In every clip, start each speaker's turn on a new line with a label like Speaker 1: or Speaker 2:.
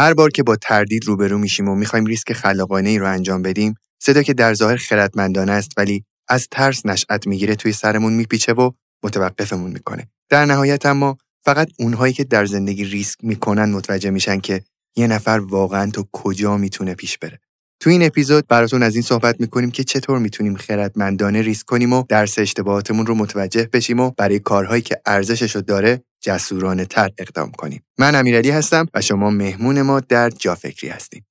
Speaker 1: هر بار که با تردید روبرو میشیم و می‌خوایم ریسک خلاقانه ای رو انجام بدیم صدا که در ظاهر خردمندانه است ولی از ترس نشأت می‌گیره توی سرمون میپیچه و متوقفمون می‌کنه. در نهایت اما فقط اونهایی که در زندگی ریسک می‌کنن متوجه میشن که یه نفر واقعا تو کجا می‌تونه پیش بره. تو این اپیزود براتون از این صحبت می‌کنیم که چطور می‌تونیم خردمندانه ریسک کنیم و درس اشتباهاتمون رو متوجه بشیم و برای کارهایی که ارزشش رو داره جسورانه تر اقدام کنیم. من امیرعلی هستم و شما مهمون ما در جافکری هستیم.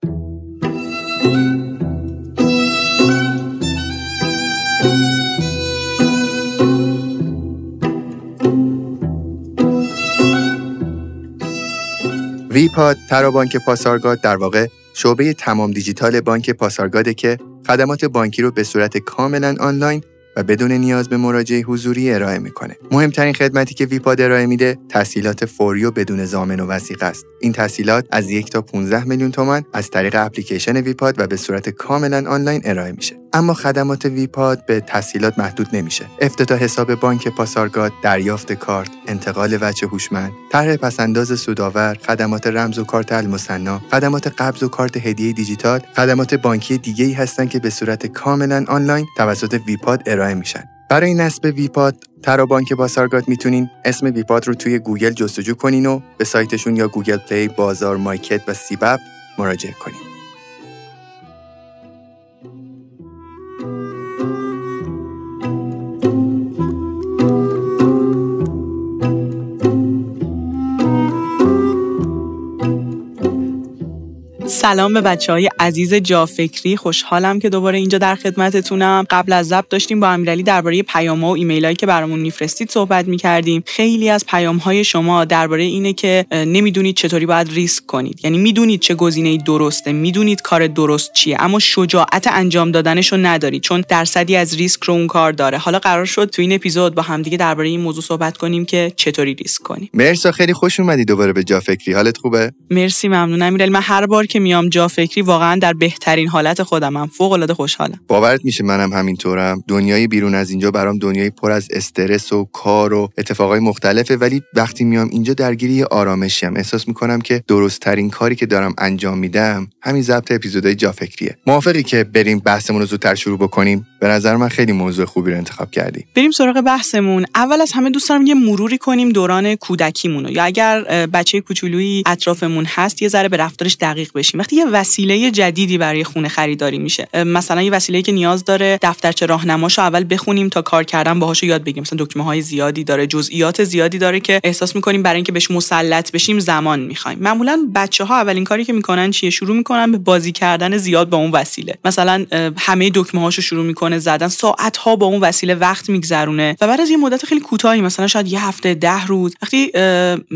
Speaker 1: ویپاد ترابانک پاسارگاد در واقع شعبه تمام دیجیتال بانک پاسارگاده که خدمات بانکی رو به صورت کاملا آنلاین و بدون نیاز به مراجعه حضوری ارائه می‌کنه. مهمترین خدمتی که ویپاد ارائه میده تسهیلات فوری و بدون ضامن و وثیقه است. این تسهیلات از یک تا 15 میلیون تومان از طریق اپلیکیشن ویپاد و به صورت کاملا آنلاین ارائه میشه. اما خدمات ویپاد به تسهیلات محدود نمیشه. افتتاح حساب بانک پاسارگاد، دریافت کارت، انتقال وجه هوشمند، طرح پس‌انداز سودآور، خدمات رمز و کارت المثنی، خدمات قبض و کارت هدیه دیجیتال، خدمات بانکی دیگه ای هستند که به صورت کاملا آنلاین توسط ویپاد ارائه میشن. برای نصب ویپاد ترا بانک پاسارگاد می‌تونین اسم ویپاد رو توی گوگل جستجو کنین و به سایتشون یا گوگل پلی، بازار، مایکت و سیب‌اپ مراجعه کنین.
Speaker 2: سلام به بچه های عزیز جافکری. خوشحالم که دوباره اینجا در خدمتتونم. قبل از ضبط داشتیم با امیرعلی درباره پیام ها و ایمیل هایی که برامون میفرستید صحبت می‌کردیم. خیلی از پیام های شما درباره اینه که نمی‌دونید چطوری باید ریسک کنید. یعنی می‌دونید چه گزینه درسته می‌دونید کار درست چیه اما شجاعت انجام دادنش رو ندارید چون درصدی از ریسک رو اون کار داره. حالا قرار شد تو این اپیزود با همدیگه درباره این موضوع صحبت کنیم که چطوری ریسک کنیم.
Speaker 1: مرسی خیلی خوش اومدی دوباره به جافکری. حالت خوبه؟
Speaker 2: مرسی ممنون. امیرعلی من هر بار که میام جا فکری واقعا در بهترین حالت خودمم. فوق العاده خوشحالم.
Speaker 1: باورت میشه منم همینطورم. دنیای بیرون از اینجا برام دنیای پر از استرس و کار و اتفاقای مختلفه ولی وقتی میام اینجا درگیری آرامشیم. احساس می‌کنم که درست ترین کاری که دارم انجام میدم همین ضبط اپیزودهای جا فکریه. موافقی که بریم بحثمون رو زودتر شروع بکنیم؟ به نظر من خیلی موضوع خوبی رو انتخاب کردی.
Speaker 2: بریم سراغ بحثمون. اول از همه دوست دارم یه مروری کنیم دوران کودکیمون یا اگر بچه کوچولویی اطرافمون هست یه ذره به رفتارش دقیق بشیم. وقتی یه وسیله جدیدی برای خونه خریداری میشه مثلا یه وسیله که نیاز داره دفترچه راهنماشو اول بخونیم تا کار کردن باهاشو یاد بگیریم. مثلا دکمه های زیادی داره جزئیات زیادی داره که احساس می‌کنیم برای اینکه بهش مسلط بشیم زمان می‌خوایم. معمولا بچه ها اولین کاری که می‌کنن چیه؟ شروع می‌کنن به بازی کردن زیاد با اون وسیله. مثلا همه دکمه هاشو شروع می‌کنه زدن ساعت ها با اون وسیله وقت میگذرونه و بعد از یه مدت خیلی کوتاهی مثلا شاید یه هفته ده روز وقتی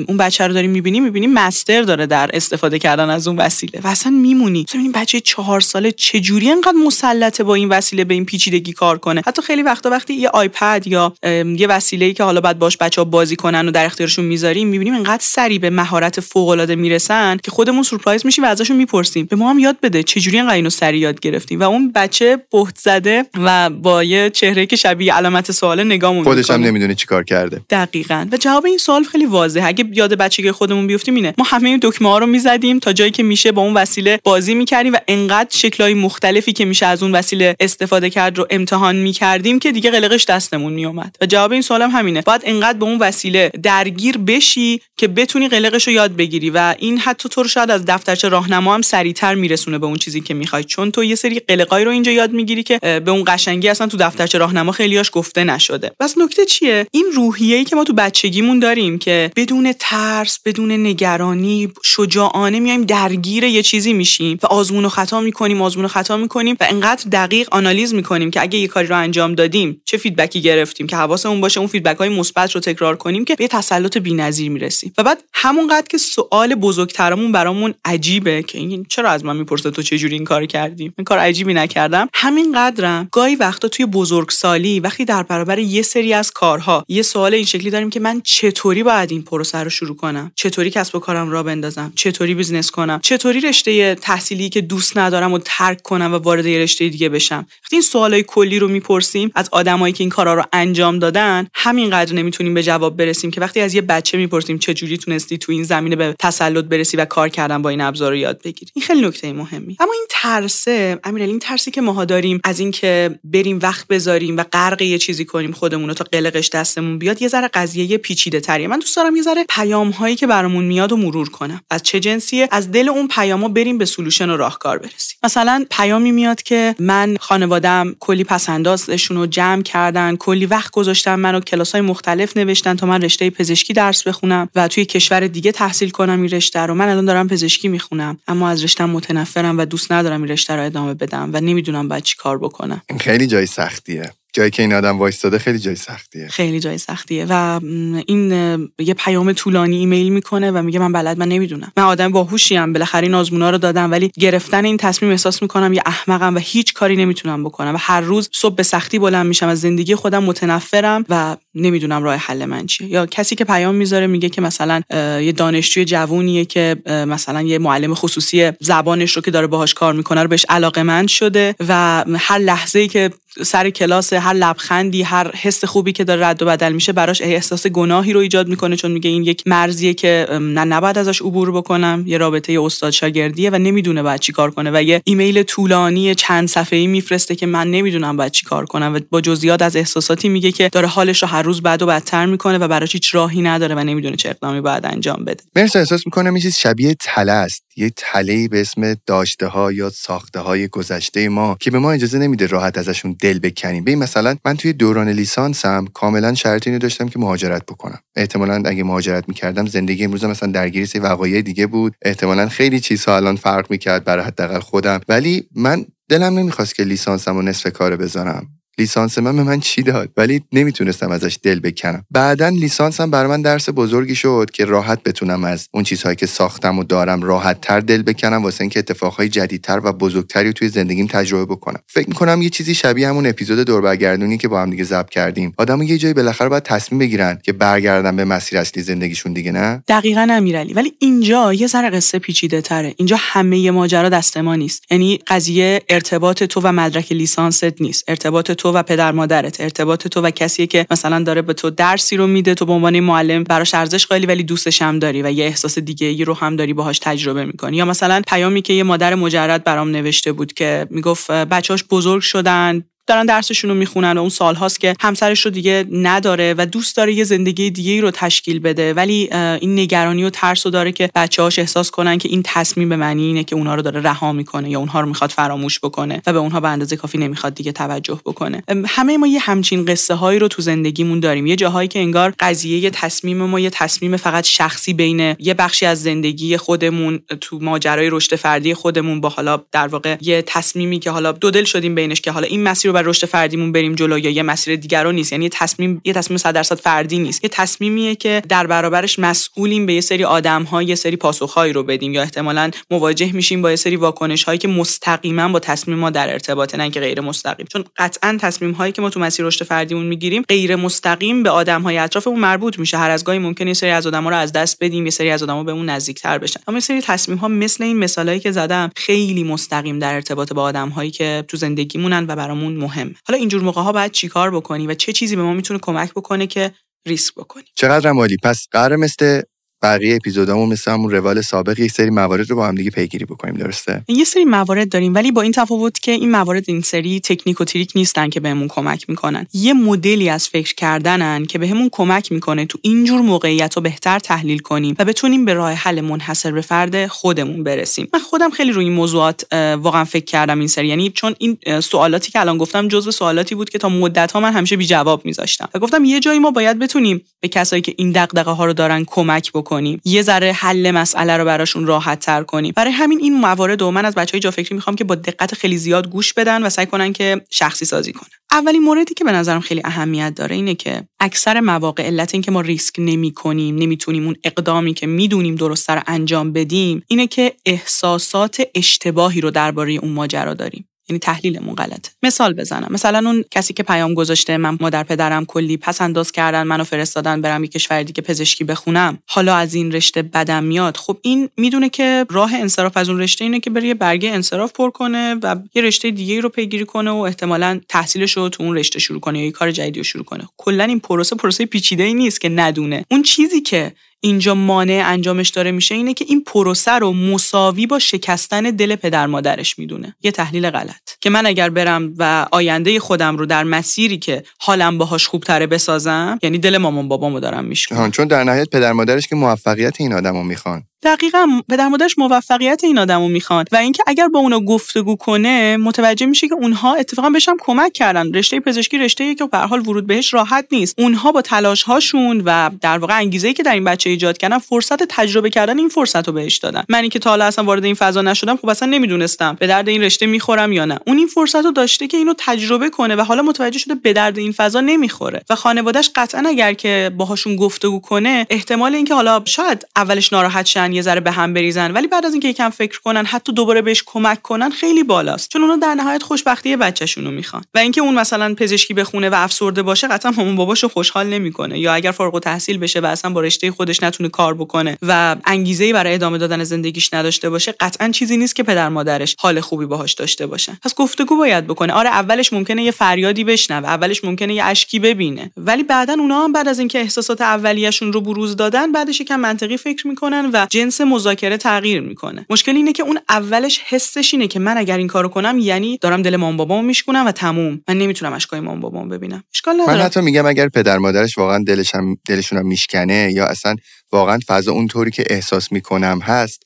Speaker 2: اون بچه رو داریم می‌بینیم می‌بینیم مستر داره در استفاده کردن از اون وسیله. اصلا میمونی. ببینیم بچه چهار ساله چجوری انقدر مسلطه با این وسیله به این پیچیدگی کار کنه؟ حتی خیلی وقتا وقتی یه آیپد یا یه وسیله ای که حالا بعد باش بچه ها بازی کنن و در اختیارشون می‌ذاریم می‌بینیم انقدر سری به مهارت فوق العاده می‌رسن که خودمون سورپرایز میشیم و ازشون می‌پرسیم. به ما هم یاد بده چجوری انقدر اینو سری یاد گرفتیم. و اون بچه بهت زده و با یه چهره که شبیه علامت سوال نگامون
Speaker 1: خودش هم نمی‌دونه چیکار کرده.
Speaker 2: دقیقاً. و جواب این سوال خیلی واضحه. اگه یاد بچگی خودمون بیفتیم اینه. ما همه این دکمه ها رو می‌زدیم تا جایی که میشه با اون وسیله بازی می‌کردیم و انقدر شکلهای مختلفی که میشه از اون وسیله استفاده کرد رو امتحان می‌کردیم که دیگه قلقش دستمون میومد و جواب این سوالم همینه. باید انقدر به اون وسیله درگیر بشی که بتونی قلقش رو یاد بگیری و این حتی تو رو شاید از دفترچه راهنما هم سریعتر میرسونه به اون چیزی که می‌خوای. چون تو یه سری قلقای رو اینجا یاد می‌گیری که به اون قشنگی اصلا تو دفترچه راهنما خیلیاش گفته نشده. پس نکته چیه؟ این روحیه‌ای که ما تو بچگیمون داریم که بدون ترس بدون نگرانی شجاعانه میایم درگیر یه چیزی میشیم و آزمون و خطا می‌کنیم آزمون و خطا می‌کنیم و انقدر دقیق آنالیز می‌کنیم که اگه یه کاری رو انجام دادیم چه feedback ی گرفتیم که حواسمون باشه اون feedback های مثبت رو تکرار کنیم که به تسلط بی‌نظیر می‌رسیم. و بعد همونقدر که سوال بزرگترمون برامون عجیبه که این چرا از من می‌پرسه تو چه جوری این کار کردی؟ من کار عجیبی نکردم. همین قدرم گاهی وقتا توی بزرگسالی وقتی در برابر یه سری از کارها یه سوال این شکلی داریم که من چطوری باید این پروسه رو شروع کنم؟ چطوری کسب و کارم راه بندازم؟ چطوری business کنم؟ چطوری رشته تحصیلی که دوست ندارم و ترک کنم و وارد یه رشته دیگه بشم. وقتی این سوالای کلی رو می‌پرسیم از آدمایی که این کارا رو انجام دادن همینقدر نمی‌تونیم به جواب برسیم که وقتی از یه بچه می‌پرسیم چه جوری تونستی تو این زمینه به تسلط برسی و کار کردن با این ابزار رو یاد بگیری. این خیلی نکته مهمی. اما این ترسه امیرعلی این ترسی که ماها داریم از اینکه بریم وقت بذاریم و غرق یه چیزی کنیم خودمون رو تا قلقش دستمون بیاد یه ذره قضیه پیچیده تریه. من دوست دارم یه ذره پیام هایی که برامون میاد و مرور کنم. از چه جنسیه؟ از دل اون پیاما بریم به سولوشن و راهکار برسیم. مثلا پیامی میاد که من خانوادم کلی پسندازشون رو جمع کردن کلی وقت گذاشتن منو کلاس های مختلف نوشتن تا من رشته پزشکی درس بخونم و توی کشور دیگه تحصیل کنم این رشته رو. من الان دارم پزشکی می‌خونم اما از رشته متنفرم و دوست ندارم این رشته رو ادامه بدم و نمی‌دونم باید چی کار بکنم.
Speaker 1: خیلی جای سختیه. جایی که این آدم وایستاده خیلی جای سختیه.
Speaker 2: خیلی جای سختیه و این یه پیام طولانی ایمیل می‌کنه و میگه من بلد من نمی‌دونم. من آدم باهوشی ام بالاخره این آزمونا رو دادم ولی گرفتن این تصمیم احساس می‌کنم یه احمقم و هیچ کاری نمی‌تونم بکنم و هر روز صبح به سختی بلند میشم از زندگی خودم متنفرم و نمی‌دونم راه حل من چیه. یا کسی که پیام می‌ذاره میگه که مثلا یه دانشجوی جوونیه که مثلا یه معلم خصوصی زبانش رو که داره باهاش کار می‌کنه رو بهش علاقه شده و هر لحظه ای که سر کلاس هر لبخندی هر حس خوبی که داره رد و بدل میشه براش احساس گناهی رو ایجاد می‌کنه چون میگه این یک مرزیه که نه نباید ازش عبور بکنم یه رابطه استاد شاگردیه و نمی‌دونه باید چی کار کنه و یه ایمیل طولانی چند صفحه‌ای میفرسته که من نمی‌دونم باید چی کار کنم و با جزئیات از احساساتی میگه که داره حالش رو هر روز بد و بدتر می‌کنه و براش هیچ راهی نداره و نمی‌دونه چه اقدامی باید انجام بده.
Speaker 1: مرسا احساس می‌کنم این چیز شبیه تله است. یه تله به اسم داشته ها یا ساخته های گذشته ما که به ما اجازه نمیده راحت ازشون دل بکنیم. ببین مثلا من توی دوران لیسانسم کاملا شرط اینو داشتم که مهاجرت بکنم. احتمالا اگه مهاجرت می‌کردم زندگی امروز مثلا درگیر سه وقایع دیگه بود. احتمالا خیلی چیزها الان فرق می‌کرد برای حداقل خودم. ولی من دلم نمی‌خواست که لیسانسم و نصف کار بذارم. لیسانس من به من چی داد؟ ولی نمی‌تونستم ازش دل بکنم. بعدا لیسانسم برای من درس بزرگی شد که راحت بتونم از اون چیزهایی که ساختم و دارم راحت تر دل بکنم واسه اینکه اتفاقهای جدیدتر و بزرگتری توی زندگیم تجربه بکنم. فکر می‌کنم یه چیزی شبیه همون اپیزود دور برگردونی که با هم دیگه ضبط کردیم. آدم یه جایی بالاخره باید تصمیم بگیرن که برگردن به مسیر اصلی زندگیشون دیگه نه؟
Speaker 2: دقیقا امیرعلی. ولی اینجا یه ذره قصه پیچیده تره. اینجا همه ماجرا دست ما نیست. یعنی قضیه ارتباط تو و مدرک لیسانست نیست. ارتباط تو و پدر مادرت ارتباط تو و کسی که مثلا داره به تو درسی رو میده تو به عنوان معلم براش ارزش قائلی ولی دوستش هم داری و یه احساس دیگه ای رو هم داری باهاش تجربه می‌کنی. یا مثلا پیامی که یه مادر مجرد برام نوشته بود که می‌گفت بچه‌هاش بزرگ شدن دارن درسشون رو می‌خونن و اون سال هاست که همسرش رو دیگه نداره و دوست داره یه زندگی دیگه رو تشکیل بده. ولی این نگرانی و ترس رو داره که هاش احساس کنن که این تصمیم به معنی اینه که اونها رو داره رها می‌کنه یا اونها رو می‌خواد فراموش بکنه و به اونها به اندازه کافی نمی‌خواد دیگه توجه بکنه. همه ما یه همچین قصه هایی رو تو زندگیمون داریم. یه جاهایی که انگار قضیه یه تصمیم ما یه تصمیم فقط شخصی بین یه بخشی از زندگی خودمون تو ماجرای رشد فردی خودمون با حالا در واقع یه تصمیمی که حالا دو دل شدیم بینش که حالا این مسیر رو رشد فردیمون بریم جلو یا یه مسیر دیگر رو نیست. یعنی یه تصمیم یه تصمیم 100 درصد فردی نیست. یه تصمیمیه که در برابرش مسئولیم به یه سری آدم ها یه سری پاسخهایی رو بدیم یا احتمالا مواجه میشیم با یه سری واکنش هایی که مستقیما با تصمیم ما در ارتباطه نه که غیر مستقیم. چون قطعا تصمیم هایی که ما تو مسیر رشد فردیمون می‌گیریم غیر مستقیم به آدم های اطرافمون مربوط میشه. هر از گاهی ممکنه یه سری از آدم ها رو از دست بدیم یه سری از آدم ها به اون نزدیکتر بشن. اما یه سری تصمیم ها مثل این مثالایی که زدم خیلی مستقیم در ارتباط با آدم هایی که تو زندگیمونن و برامون مهم. حالا اینجور موقع ها باید چیکار بکنی و چه چیزی به ما می‌تونه کمک بکنه که ریسک بکنی؟
Speaker 1: چقدر مالی پس قرار مثل بقیه اپیزودامون مثل همون روال سابق یه سری موارد رو با هم دیگه پیگیری بکنیم درسته؟
Speaker 2: یه سری موارد داریم ولی با این تفاوت که این موارد این سری تکنیک و تریک نیستن که بهمون کمک می‌کنن. یه مدلی از فکر کردنن که بهمون کمک می‌کنه تو اینجور موقعیت رو بهتر تحلیل کنیم و بتونیم به راه حل منحصر به فرد خودمون برسیم. من خودم خیلی روی این موضوعات واقعا فکر کردم این سری. یعنی چون این سوالاتی که الان گفتم جزو سوالاتی بود که تا مدت ها من همیشه بی جواب میذاشتم. و گفتم یه جایی ما باید بتونیم به کسایی که این دغدغه ها رو دارن کمک بکنیم. کنیم. یه ذره حل مسئله رو براشون راحت تر کنیم. برای همین این موارد و من از بچهای جا فکری می‌خوام که با دقت خیلی زیاد گوش بدن و سعی کنن که شخصی سازی کنن. اولین موردی که به نظرم خیلی اهمیت داره اینه که اکثر مواقع علت این که ما ریسک نمی کنیم نمی‌تونیم اون اقدامی که می‌دونیم درست انجام بدیم اینه که احساسات اشتباهی رو درباره اون ماجرا داریم. یعنی تحلیلمون غلطه. مثال بزنم. مثلا اون کسی که پیام گذاشته من مادر پدرم کلی پس انداز کردن منو فرستادن برم یه کشور دیگه پزشکی بخونم. حالا از این رشته بدم میاد. خب این می‌دونه که راه انصراف از اون رشته اینه که بره یه برگه انصراف پر کنه و یه رشته دیگه رو پیگیری کنه و احتمالا تحصیلش رو تو اون رشته شروع کنه یا یه کار جدیدی رو شروع کنه. کلا این پروسه پروسه پیچیده ای نیست که ندونه. اون چیزی که اینجا مانع انجامش داره میشه اینه که این پروسه رو مساوی با شکستن دل پدر مادرش می‌دونه. یه تحلیل غلط. که من اگر برم و آینده خودم رو در مسیری که حالم باهاش خوبتره بسازم یعنی دل مامان بابامو دارم میشکنم
Speaker 1: چون در نهایت پدر مادرش که موفقیت این آدمو می‌خوان.
Speaker 2: دقیقا پدر مادرش موفقیت این آدمو می‌خوان. و اینکه اگر با اونا گفتگو کنه متوجه میشه که اونها اتفاقا بهشم کمک کردن. رشته پزشکی رشته که به حال ورود بهش راحت نیست. اونها با تلاش هاشون و در واقع انگیزه که در این بچه ایجاد کردن فرصت تجربه کردن این فرصت رو بهش دادن. منی که تا حالا اصلا وارد این فضا نشدم خب اصلا نمی‌دونستم به درد این رشته می‌خورم یا نه. اون این فرصت رو داشته که اینو تجربه کنه و حالا متوجه شده به درد این فضا نمی‌خوره. و خانوادهش قطعا اگر که باهاشون گفتگو کنه احتمال اینکه حالا شاید اولش ناراحت شن یه ذره به هم بریزن ولی بعد از اینکه یکم فکر کنن حتی دوباره بهش کمک کنن خیلی بالاست. چون اونا در نهایت خوشبختی بچه‌شون رو می‌خوان. و اینکه اون مثلا پزشکی بخونه و افسرده باشه قطعا مامان باباشو خوشحال نمی‌کنه. یا اگر فارغ التحصیل بشه و اصلا با رشته خودش نتونه کار بکنه و انگیزه برای ادامه دادن زندگیش نداشته باشه قطعا چیزی نیست که پدر مادرش حال خوبی باهاش داشته باشن پس گفتگو باید بکنه. آره اولش ممکنه یه فریادی بشنوه اولش ممکنه یه اشکی ببینه ولی بعدا اونا هم بعد از اینکه احساسات اولیه‌شون رو بروز دادن بعدش یکم منطقی فکر می‌کنن و جنس مذاکره تغییر می‌کنه. مشکل اینه که اون اولش حسش اینه که من اگر این کارو کنم یعنی دارم دل مام بابامو میشکنم و تموم. من نمی‌تونم اشکای مام بابامو ببینم. اشکال نداره
Speaker 1: من حتی میگم اگر پدر مادرش واقعا دلش هم دلشون هم میشکنه یا اصلا واقعا فضا اونطوری که احساس می‌کنم هست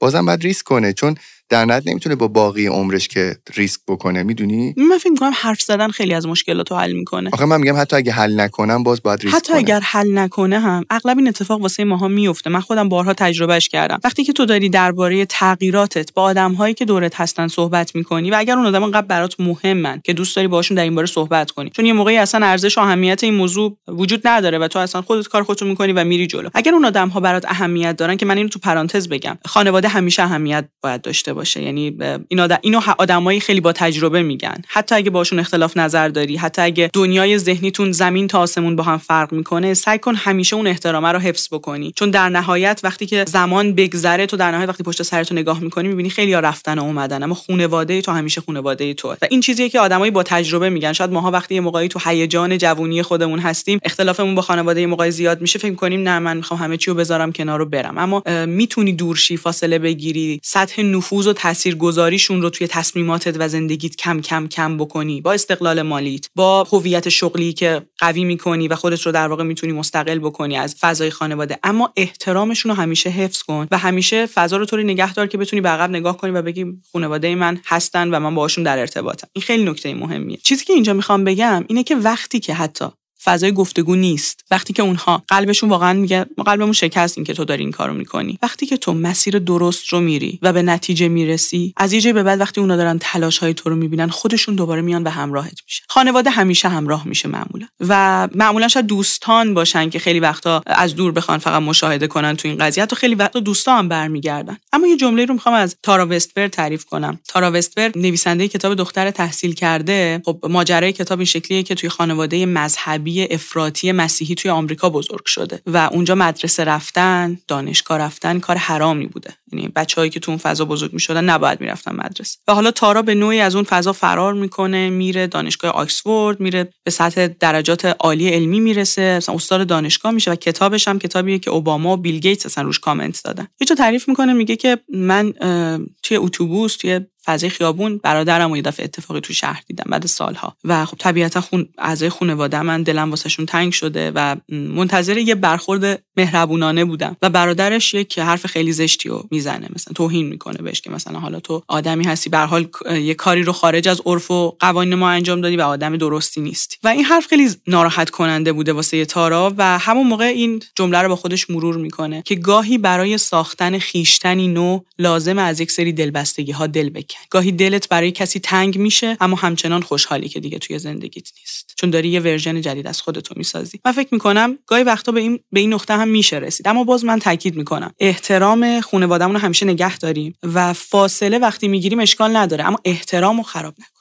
Speaker 1: بازم باید ریسک کنه چون در نهایت نمی‌تونه با باقی عمرش که ریسک بکنه می‌دونی؟
Speaker 2: من فکر می‌کنم حرف زدن خیلی از مشکلات رو حل می‌کنه.
Speaker 1: آخه من میگم حتی اگه حل نکنم باز باید ریسک
Speaker 2: حتی اگر حل نکنه هم اغلب این اتفاق واسه ماها میفته من خودم بارها تجربهش کردم. وقتی که تو داری درباره تغییراتت با آدمهایی که دورت هستن صحبت می‌کنی و اگر اون آدم انقدر برات مهمن که دوست داری باشون در این باره صحبت کنی. چون یه موقعی اصلا ارزش و اهمیت این موضوع وجود نداره و تو اصلا خودت کار خودتو می‌کنی و میری جلو. اگر اون آدم ها برات اهمیت دارن که من اینو تو پرانتز بگم خانواده همیشه اهمیت باید داشته باشه. یعنی این آدم اینو آدمایی خیلی با تجربه میگن. حتی اگه باشون اختلاف نظر داری حتی اگه دنیای ذهنیتون زمین تا آسمون با هم فرق می‌کنه سعی کن همیشه اون احترامه رو حفظ بکنی. چون در نهایت وقتی که زمان بگذره تو در نهایت وقتی پشت سرتو نگاه می‌کنی می‌بینی خیلی ها رفتن و اومدن. اما خانواده تو همیشه خانواده تو و این چیزیه که آدمایی با تجربه میگن. شاید ماها وقتی یه موقعی تو هیجان جوونی خودمون هستیم اختلافمون با خانواده یه موقعی زیاد میشه فکر کنیم نه من می‌خوام همه چی رو بذارم کنار رو برم. اما می‌تونی دورشی فاصله بگیری سطح نفوذ و تاثیرگذاریشون رو توی تصمیماتت و زندگیت کم کم کم بکنی با استقلال مالیت با هویت شغلی که قوی می‌کنی و خودت رو در واقع می‌تونی مستقل بکنی از فضای خانواده. اما احترامشون رو همیشه حفظ کن و همیشه فضا رو طوری نگه دار که بتونی به عقب نگاه کنی و بگی خانواده من هستن و من باهاشون در ارتباطم. این خیلی نکته مهمیه. چیزی که اینجا می‌خوام بگم اینه که وقتی که حتی فضای گفتگو نیست. وقتی که اونها قلبشون واقعا میگه قلبمون شکست این که تو داری این کارو می‌کنی. وقتی که تو مسیر درست رو میری و به نتیجه می‌رسی از یه به بعد وقتی اونا دارن تلاش های تو رو می‌بینن خودشون دوباره میان و همراهت میشه خانواده همیشه همراه میشه معمولا. و معمولا شاید دوستان باشن که خیلی وقتا از دور بخوان فقط مشاهده کنن تو این قضیه. تو خیلی وقتا دوستان هم برمیگردن. اما یه جمله رو می‌خوام از تارا وستبر تعریف کنم. تارا وستبر نویسنده کتاب دختر تحصیل کرده. خب ماجرای کتاب این شکلیه که توی خانواده مذهبی افراطی مسیحی توی آمریکا بزرگ شده و اونجا مدرسه رفتن دانشگاه رفتن کار حرامی بوده. یعنی بچههایی که تو اون فضا بزرگ می‌شدن نباید می‌رفتن مدرسه. و حالا تارا به نوعی از اون فضا فرار می‌کنه میره دانشگاه آکسفورد میره به سطح درجات عالی علمی می‌رسه مثلا استاد دانشگاه میشه و کتابش هم کتابیه که اوباما و بیل گیتس اصلا روش کامنت دادن. یه تعریف می‌کنه میگه که من توی اتوبوس توی فضای خیابون برادرم و یه دفعه اتفاقی تو شهر دیدم بعد سالها. و خب طبیعتا خون اعضای خانواده من دلم واسهشون تنگ شده و منتظر یه برخورد مهربونانه بودم. و برادرش یک حرف خیلی زشتی رو می‌زنه مثلا توهین می‌کنه بهش که مثلا حالا تو آدمی هستی به حال یه کاری رو خارج از عرف و قوانین ما انجام دادی و آدم درستی نیستی. و این حرف خیلی ناراحت کننده بوده واسه تارا و همون موقع این جمله رو با خودش مرور می‌کنه که گاهی برای ساختن خیشتنی نو لازم از یک سری دلبستگی ها دل بکن گاهی دلت برای کسی تنگ میشه اما همچنان خوشحالی که دیگه توی زندگیت نیست. چون داری یه ورژن جدید از خودتو می‌سازی. من فکر می‌کنم گاهی وقتا به این به این نقطه هم میشه رسید. اما باز من تاکید می‌کنم. احترام خانوادهمون رو همیشه نگه داریم و فاصله وقتی می‌گیریم اشکال نداره اما احترام رو خراب نکن.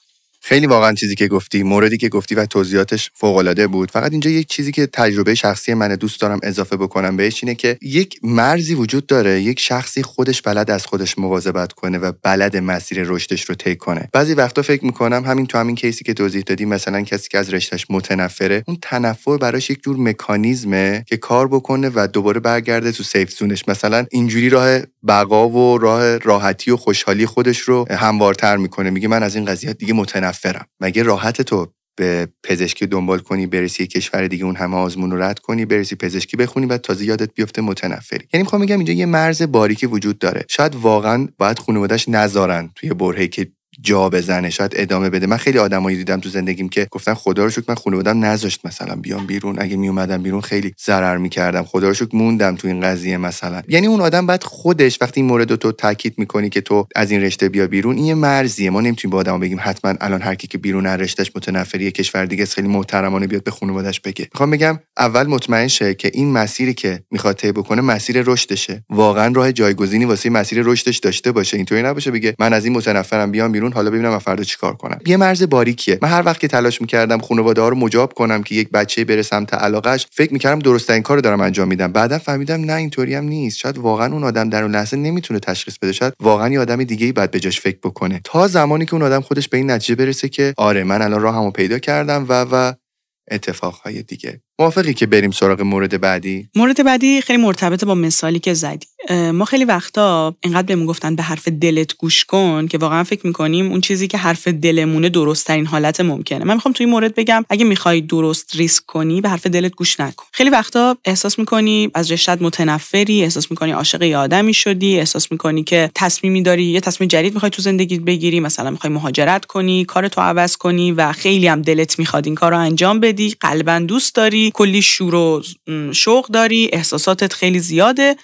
Speaker 1: خیلی واقعا چیزی که گفتی موردی که گفتی و توضیحاتش فوق العاده بود. فقط اینجا یک چیزی که تجربه شخصی من دوست دارم اضافه بکنم بهش اینه که یک مرزی وجود داره یک شخصی خودش بلد از خودش مواظبت کنه و بلد مسیر رشدش رو طی کنه. بعضی وقتا فکر می‌کنم همین تو همین کیسی که توضیح دادی مثلا کسی که از رشتهش متنفره اون تنفر براش یک جور مکانیزمه که کار بکنه و دوباره برگرده تو سیف زونش. مثلا اینجوری راه بقا و راه راحتی و خوشحالی خودش رو هموارتر می‌کنه. میگه من از این قضیه دیگه متنفر متنفرم مگه راحت تو به پزشکی دنبال کنی برسی کشور دیگه اون همه آزمون رو رد کنی برسی پزشکی بخونی و تازه یادت بیفته متنفری. یعنی می‌خوام بگم اینجا یه مرز باریکی وجود داره. شاید واقعا باید خانواده‌اش نذارن توی برهی که جا بزنه شاید ادامه بده. من خیلی آدمایی دیدم تو زندگیم که گفتن خدا رو شکر من خانوادم نذاشت مثلا بیام بیرون. اگه می اومدم بیرون خیلی ضرر می‌کردم. خدا رو شکر موندم تو این قضیه مثلا. یعنی اون آدم بعد خودش وقتی این مورد تو تاکید می‌کنی که تو از این رشته بیا بیرون این یه مرزیه. ما نمی‌تونیم با آدم بگیم حتما الان هر کی که بیرون رشتهش متنفری کشور دیگه خیلی محترمانه بیاد به خانواده‌اش بگه. می‌خوام بگم اول مطمئن شه که این مسیری که می‌خواد طی بکنه مسیر رشدشه. واقعا راه جایگزینی واسه مسیر رشدش داشته باشه. اینطوری نباشه بگه من از این متنفرم بیام بیرون. حالا ببینم من فردا چیکار کنم. یه مرز باریکیه. من هر وقت که تلاش می‌کردم خانواده ها رو مجاب کنم که یک بچه بره سمت علاقش فکر می‌کردم درست این کارو دارم انجام میدم. بعدا فهمیدم نه اینطوری هم نیست. شاید واقعا اون آدم در اون لحظه نمی‌تونه تشخیص بده. شاید واقعا یه آدم دیگه ای بعد به فکر بکنه. تا زمانی که اون آدم خودش به این نتیجه برسه که آره من الان راهمو پیدا کردم و و اتفاقهای دیگه. موافقی که بریم سراغ مورد بعدی؟
Speaker 2: مورد بعدی خیلی مرتبط با مثالی که زدی. ما خیلی وقتا اینقدر بهمون گفتن به حرف دلت گوش کن که واقعا فکر می‌کنیم اون چیزی که حرف دلمونه درست ترین حالت ممکنه. من می‌خوام توی این مورد بگم اگه می‌خوای درست ریسک کنی به حرف دلت گوش نکن. خیلی وقتا احساس می‌کنی از رشتت متنفری احساس می‌کنی عاشق یه آدمی شدی احساس می‌کنی که تصمیمی داری یه تصمیم جدید می‌خوای تو زندگیت بگیری مثلا می‌خوای مهاجرت کنی کار تو عوض کنی و خیلی هم دلت می‌خواد این کار رو انجام بدی قلبا دوست داری کلی شور و شوق داری احساساتت خیلی زیاده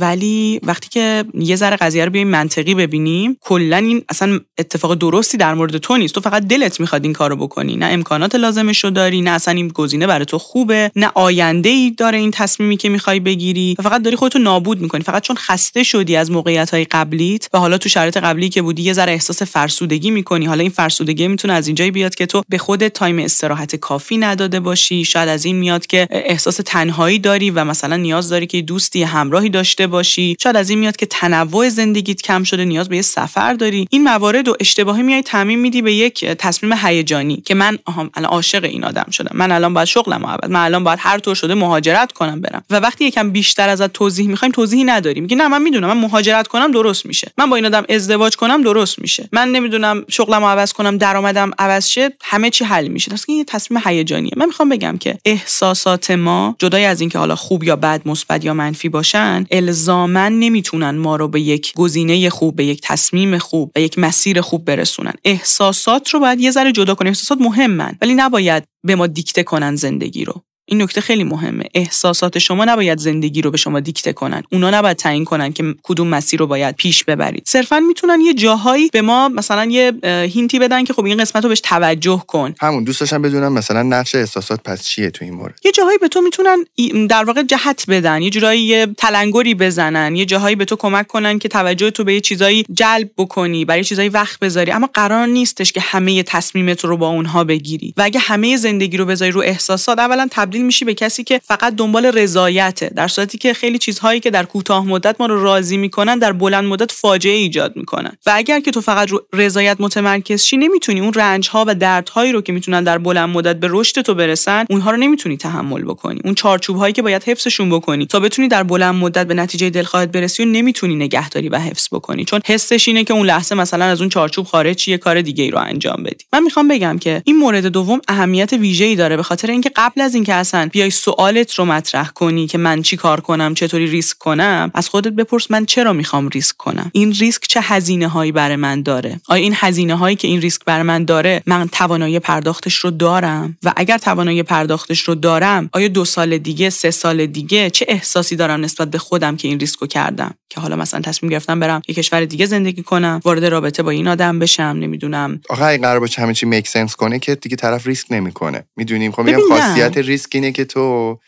Speaker 2: ولی وقتی که یه ذره قضیه رو بیایم منطقی ببینیم کلا این اصلا اتفاق درستی در مورد تو نیست. تو فقط دلت می‌خواد این کارو بکنی. نه امکانات لازمش رو داری نه اصلا این گزینه برای تو خوبه نه آینده ای داره این تصمیمی که می‌خوای بگیری و فقط داری خودتو نابود می‌کنی. فقط چون خسته شدی از موقعیت های قبلیت و حالا تو شرایط قبلی که بودی یه ذره احساس فرسودگی می‌کنی. حالا این فرسودگی می‌تونه از اینجایی بیاد که تو به خودت time استراحت کافی نداده باشی. شاید از این میاد که احساس تنهایی داری و مثلا نیاز داری که دوستی همراهی داشته باشی. شاید از این میاد که تنوع زندگیت کم شده نیاز به یه سفر داری. این موارد و اشتباهی میای تعمیم میدی به یک تصمیم هیجانی که من الان عاشق این آدم شدم. من الان باید شغلم عوض من الان باید هر طور شده مهاجرت کنم برم. و وقتی یکم بیشتر ازت توضیح می‌خوایم توضیحی نداری میگی نه من می‌دونم من مهاجرت کنم درست میشه. من با این آدم ازدواج کنم درست میشه. من نمی‌دونم شغلم عوض کنم درآمدم عوض شه همه چی حل میشه. این یه تصمیم هیجانیه. من می‌خوام بگم که احساسات ما جدای از اینکه حالا خوب یا بد مثبت یا منفی باشن الزاما نمی‌تونن ما رو به یک گزینه خوب به یک تصمیم خوب به یک مسیر خوب برسونن. احساسات رو باید یه ذره جدا کنیم. احساسات مهمن ولی نباید به ما دیکته کنن زندگی رو. این نکته خیلی مهمه. احساسات شما نباید زندگی رو به شما دیکته کنن. اونا نباید تعیین کنن که کدوم مسیر رو باید پیش ببرید. صرفا می‌تونن یه جاهایی به ما مثلا یه هینتی بدن که خب این قسمت رو بهش توجه کن.
Speaker 1: همون دوست داشتم بدونم مثلا نقش احساسات پس چیه تو این مورد؟
Speaker 2: یه جاهایی به تو می‌تونن در واقع جهت بدن. یه جورایی یه تلنگری بزنن. یه جاهایی به تو کمک کنن که توجه تو به یه چیزایی جلب بکنی برای چیزایی وقت بذاری. اما قرار نیستش که همه تصمیمت رو با اونها بگیری. و اگه همه زندگی رو بذاری رو احساسات اولا تبدیل میشی به کسی که فقط دنبال رضایته در صورتی که خیلی چیزهایی که در کوتاه مدت ما رو راضی می‌کنن در بلند مدت فاجعه ایجاد می‌کنن. و اگر که تو فقط رو رضایت متمرکز شی نمی‌تونی اون رنج ها و دردهایی رو که می‌تونن در بلند مدت به رشد تو برسن اونها رو نمی‌تونی تحمل بکنی. اون چارچوب هایی که باید حفظشون بکنی تا بتونی در بلند مدت به نتیجه دلخواهت برسی و نمی‌تونی نگهداری و حفظ بکنی. چون حسش اینه که اون لحظه مثلا از اون چارچوب خارج یه کار دیگه ای رو انجام بدی. من می‌خوام بگم که این مورد دوم اهمیت ویژه‌ای داره به خاطر اینکه قبل از اینکه اصلا بیای سوالت رو مطرح کنی که من چی کار کنم چطوری ریسک کنم. از خودت بپرس من چرا می‌خوام ریسک کنم. این ریسک چه هزینه هایی برای من داره؟ آیا این هزینه هایی که این ریسک برای من داره من توانایی پرداختش رو دارم؟ و اگر توانایی پرداختش رو دارم آیا دو سال دیگه سه سال دیگه چه احساسی دارم نسبت به خودم که این ریسکو کردم؟ که حالا مثلا تصمیم گرفتم برم یه کشور دیگه زندگی کنم وارد رابطه با این آدم بشم نمی‌دونم.
Speaker 1: آخه قرار باشه همه چی میک سنس کنه که دیگه طرف ریسک نمی‌کنه. می‌دونیم؟ خب میگم خاصیت ریسک اینه که تو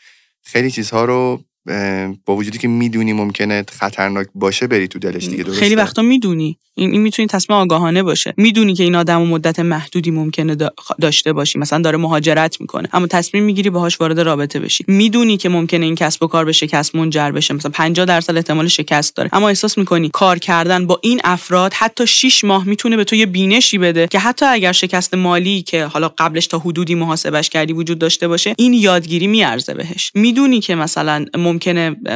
Speaker 1: خیلی چیزها رو با وجودی که می‌دونی ممکنه خطرناک باشه بری تو دلش دیگه درسته؟
Speaker 2: خیلی وقتا می‌دونی. این این می‌تونی تصمیم آگاهانه باشه. می‌دونی که این آدم مدت محدودی ممکنه داشته باشی. مثلا داره مهاجرت می‌کنه. اما تصمیم می‌گیری باهاش وارد رابطه بشی. می‌دونی که ممکنه این کسب و کار به شکست منجر بشه. مثلا 50 درصد احتمال شکست داره. اما احساس می‌کنی کار کردن با این افراد حتی 6 ماه می‌تونه به تو یه بینشی بده که حتی اگر شکست مالی که حالا قبلش تا حدودی محاسبش کردی وجود داشته باشه این یادگیری میارزه بهش. می‌دونی که مثلا